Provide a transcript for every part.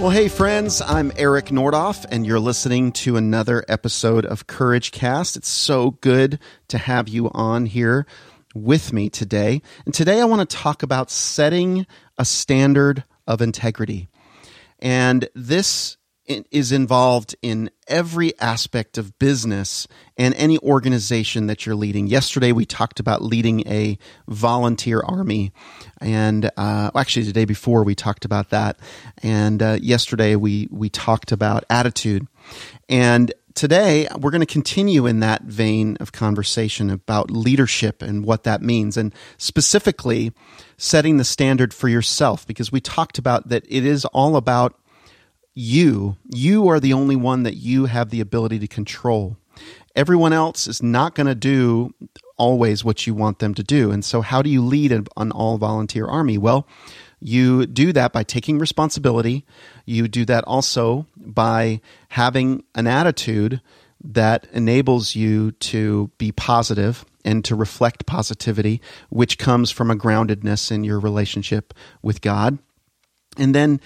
Well, hey, friends, I'm Eric Nordoff, and you're listening to another episode of Courage Cast. It's so good to have you on here with me today. And today I want to talk about setting a standard of integrity. And this is involved in every aspect of business and any organization that you're leading. Yesterday, we talked about leading a volunteer army. And uh, actually, the day before, we talked about that. And uh, yesterday, we, we talked about attitude. And today, we're going to continue in that vein of conversation about leadership and what that means. And specifically, setting the standard for yourself, because we talked about that it is all about you, you are the only one that you have the ability to control. Everyone else is not going to do always what you want them to do. And so, how do you lead an all volunteer army? Well, you do that by taking responsibility. You do that also by having an attitude that enables you to be positive and to reflect positivity, which comes from a groundedness in your relationship with God. And then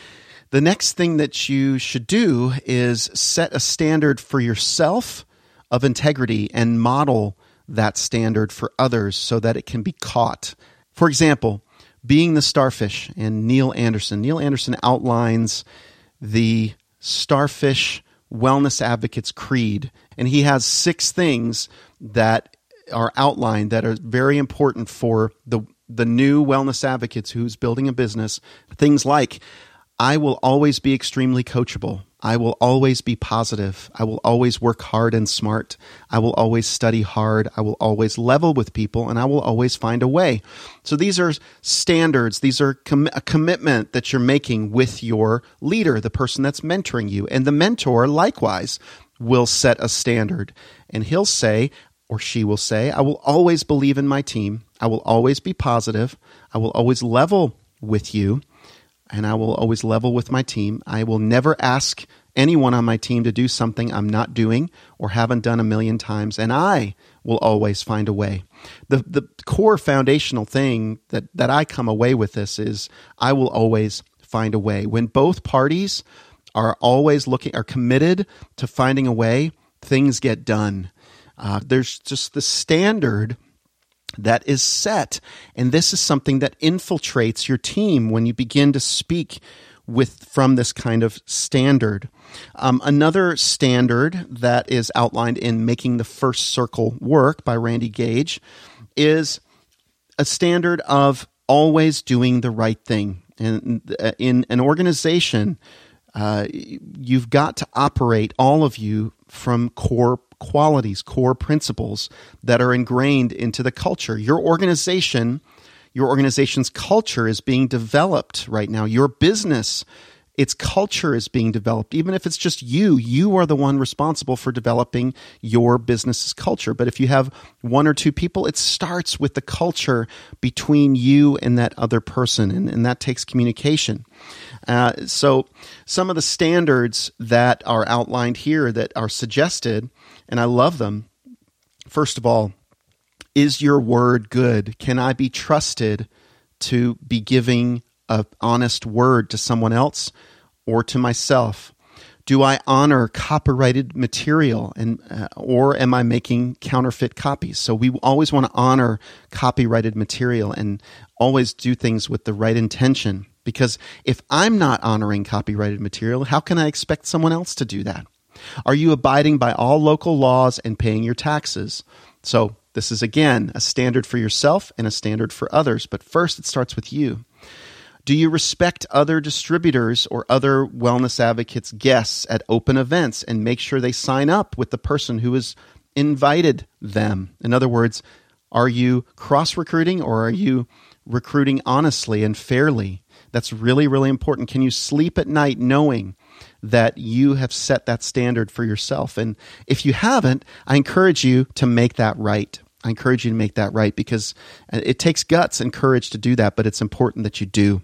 the next thing that you should do is set a standard for yourself of integrity and model that standard for others so that it can be caught. For example, being the starfish and Neil Anderson. Neil Anderson outlines the starfish wellness advocates creed and he has six things that are outlined that are very important for the the new wellness advocates who's building a business things like I will always be extremely coachable. I will always be positive. I will always work hard and smart. I will always study hard. I will always level with people and I will always find a way. So these are standards. These are com- a commitment that you're making with your leader, the person that's mentoring you. And the mentor likewise will set a standard and he'll say, or she will say, I will always believe in my team. I will always be positive. I will always level with you and I will always level with my team. I will never ask anyone on my team to do something I'm not doing or haven't done a million times, and I will always find a way. The the core foundational thing that that I come away with this is I will always find a way. When both parties are always looking are committed to finding a way, things get done. Uh, there's just the standard that is set. And this is something that infiltrates your team when you begin to speak with from this kind of standard. Um, another standard that is outlined in Making the First Circle Work by Randy Gage is a standard of always doing the right thing. And uh, in an organization, uh, you've got to operate all of you from core qualities, core principles that are ingrained into the culture. Your organization, your organization's culture is being developed right now. Your business, its culture is being developed. Even if it's just you, you are the one responsible for developing your business's culture. But if you have one or two people, it starts with the culture between you and that other person, and, and that takes communication. Uh, so, some of the standards that are outlined here that are suggested and I love them. First of all, is your word good? Can I be trusted to be giving an honest word to someone else or to myself? Do I honor copyrighted material and uh, or am I making counterfeit copies? So we always want to honor copyrighted material and always do things with the right intention because if I'm not honoring copyrighted material, how can I expect someone else to do that? Are you abiding by all local laws and paying your taxes? So, this is again a standard for yourself and a standard for others, but first it starts with you. Do you respect other distributors or other wellness advocates' guests at open events and make sure they sign up with the person who has invited them? In other words, are you cross recruiting or are you recruiting honestly and fairly? That's really, really important. Can you sleep at night knowing that you have set that standard for yourself. And if you haven't, I encourage you to make that right. I encourage you to make that right because it takes guts and courage to do that, but it's important that you do.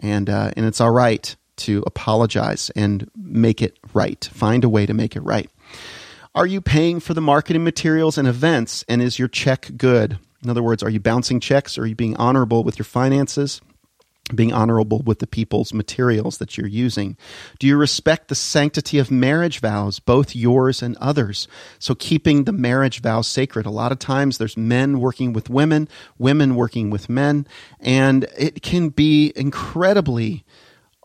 And, uh, and it's all right to apologize and make it right. Find a way to make it right. Are you paying for the marketing materials and events? And is your check good? In other words, are you bouncing checks? Are you being honorable with your finances? Being honorable with the people's materials that you're using? Do you respect the sanctity of marriage vows, both yours and others? So keeping the marriage vows sacred. A lot of times there's men working with women, women working with men, and it can be incredibly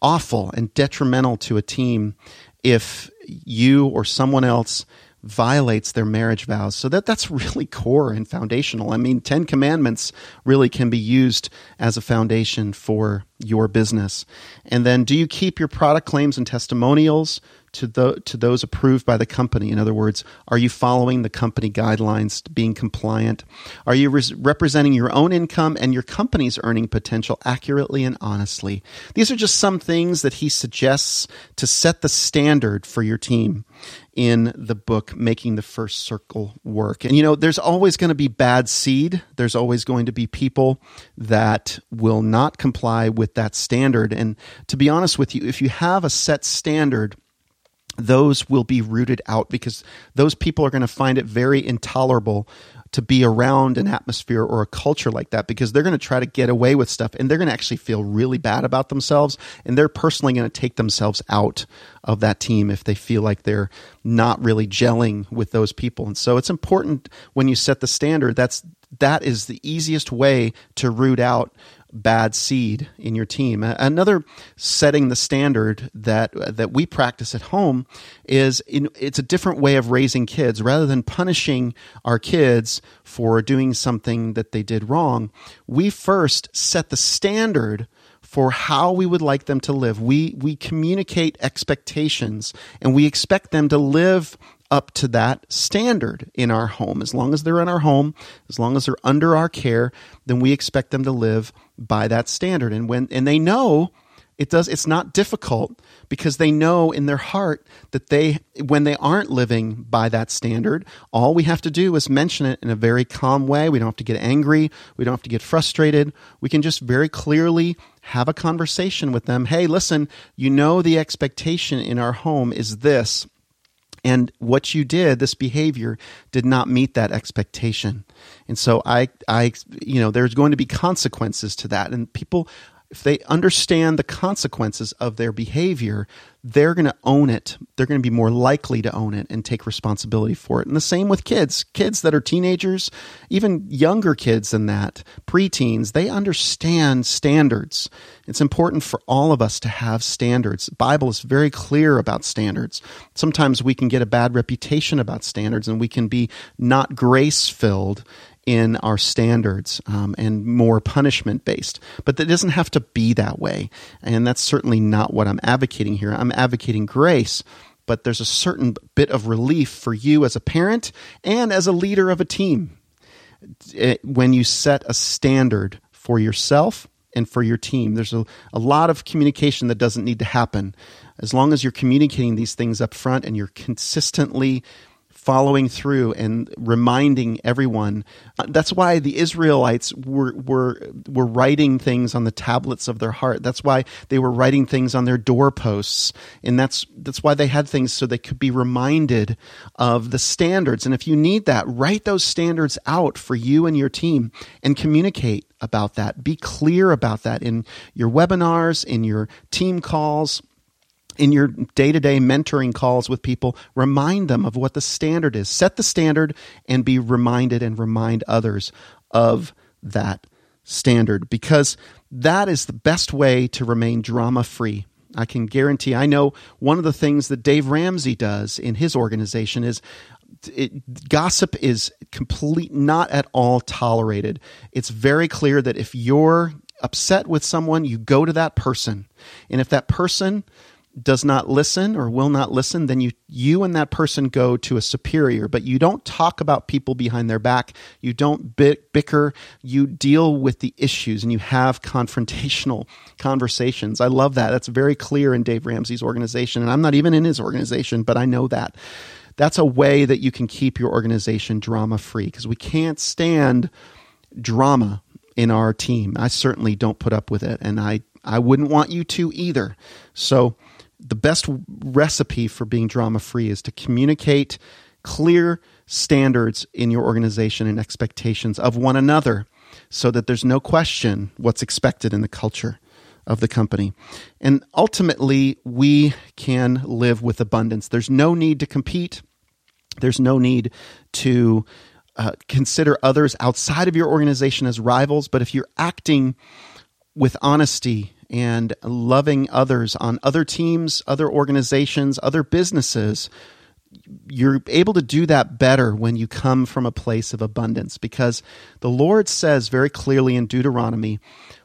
awful and detrimental to a team if you or someone else violates their marriage vows. So that that's really core and foundational. I mean, 10 commandments really can be used as a foundation for your business. And then do you keep your product claims and testimonials to the to those approved by the company? In other words, are you following the company guidelines, being compliant? Are you res- representing your own income and your company's earning potential accurately and honestly? These are just some things that he suggests to set the standard for your team in the book making the first circle work and you know there's always going to be bad seed there's always going to be people that will not comply with that standard and to be honest with you if you have a set standard those will be rooted out because those people are going to find it very intolerable to be around an atmosphere or a culture like that because they're going to try to get away with stuff and they're going to actually feel really bad about themselves and they're personally going to take themselves out of that team if they feel like they're not really gelling with those people. And so it's important when you set the standard that's that is the easiest way to root out bad seed in your team. Another setting the standard that that we practice at home is in, it's a different way of raising kids. Rather than punishing our kids for doing something that they did wrong, we first set the standard for how we would like them to live. We we communicate expectations and we expect them to live up to that standard in our home. As long as they're in our home, as long as they're under our care, then we expect them to live by that standard. And when and they know it does it's not difficult because they know in their heart that they when they aren't living by that standard, all we have to do is mention it in a very calm way. We don't have to get angry, we don't have to get frustrated. We can just very clearly have a conversation with them. Hey, listen, you know the expectation in our home is this and what you did this behavior did not meet that expectation. And so i i you know there's going to be consequences to that. And people if they understand the consequences of their behavior, they're going to own it. They're going to be more likely to own it and take responsibility for it. And the same with kids. Kids that are teenagers, even younger kids than that, preteens, they understand standards. It's important for all of us to have standards. The Bible is very clear about standards. Sometimes we can get a bad reputation about standards and we can be not grace filled in our standards um, and more punishment based. But that doesn't have to be that way. And that's certainly not what I'm advocating here. I'm advocating grace. But there's a certain bit of relief for you as a parent and as a leader of a team when you set a standard for yourself and for your team. There's a, a lot of communication that doesn't need to happen. As long as you're communicating these things up front and you're consistently following through and reminding everyone. Uh, that's why the Israelites were, were, were writing things on the tablets of their heart. That's why they were writing things on their doorposts. And that's, that's why they had things so they could be reminded of the standards. And if you need that, write those standards out for you and your team and communicate about that. Be clear about that in your webinars, in your team calls in your day to day mentoring calls with people, remind them of what the standard is. Set the standard and be reminded and remind others of that standard because that is the best way to remain drama free. I can guarantee, I know one of the things that Dave Ramsey does in his organization is it, gossip is complete, not at all tolerated. It's very clear that if you're upset with someone, you go to that person. And if that person does not listen or will not listen, then you you and that person go to a superior. But you don't talk about people behind their back. You don't bicker. You deal with the issues and you have confrontational conversations. I love that. That's very clear in Dave Ramsey's organization, and I'm not even in his organization, but I know that. that's a way that you can keep your organization drama free because we can't stand drama in our team. I certainly don't put up with it, and I I wouldn't want you to either. So the best recipe for being drama free is to communicate clear standards in your organization and expectations of one another so that there's no question what's expected in the culture of the company. And ultimately, we can live with abundance. There's no need to compete, there's no need to uh, consider others outside of your organization as rivals. But if you're acting with honesty and loving others on other teams, other organizations, other businesses, you're able to do that better when you come from a place of abundance because the Lord says very clearly in Deuteronomy,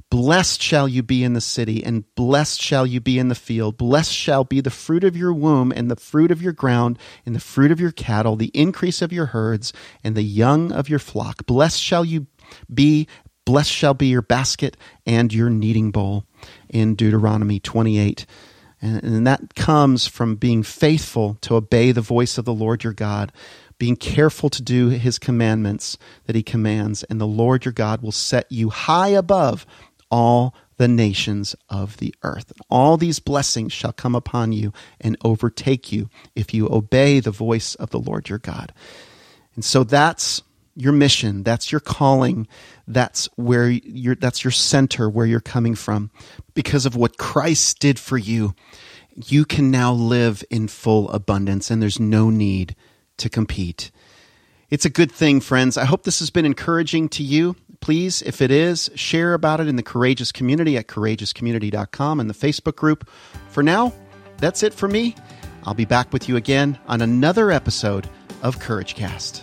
Blessed shall you be in the city, and blessed shall you be in the field. Blessed shall be the fruit of your womb, and the fruit of your ground, and the fruit of your cattle, the increase of your herds, and the young of your flock. Blessed shall you be, blessed shall be your basket and your kneading bowl. In Deuteronomy 28. And, and that comes from being faithful to obey the voice of the Lord your God, being careful to do his commandments that he commands, and the Lord your God will set you high above all the nations of the earth. All these blessings shall come upon you and overtake you if you obey the voice of the Lord your God. And so that's your mission, that's your calling, that's where you're that's your center where you're coming from because of what Christ did for you. You can now live in full abundance and there's no need to compete. It's a good thing, friends. I hope this has been encouraging to you. Please, if it is, share about it in the Courageous Community at courageouscommunity.com and the Facebook group. For now, that's it for me. I'll be back with you again on another episode of Courage Cast.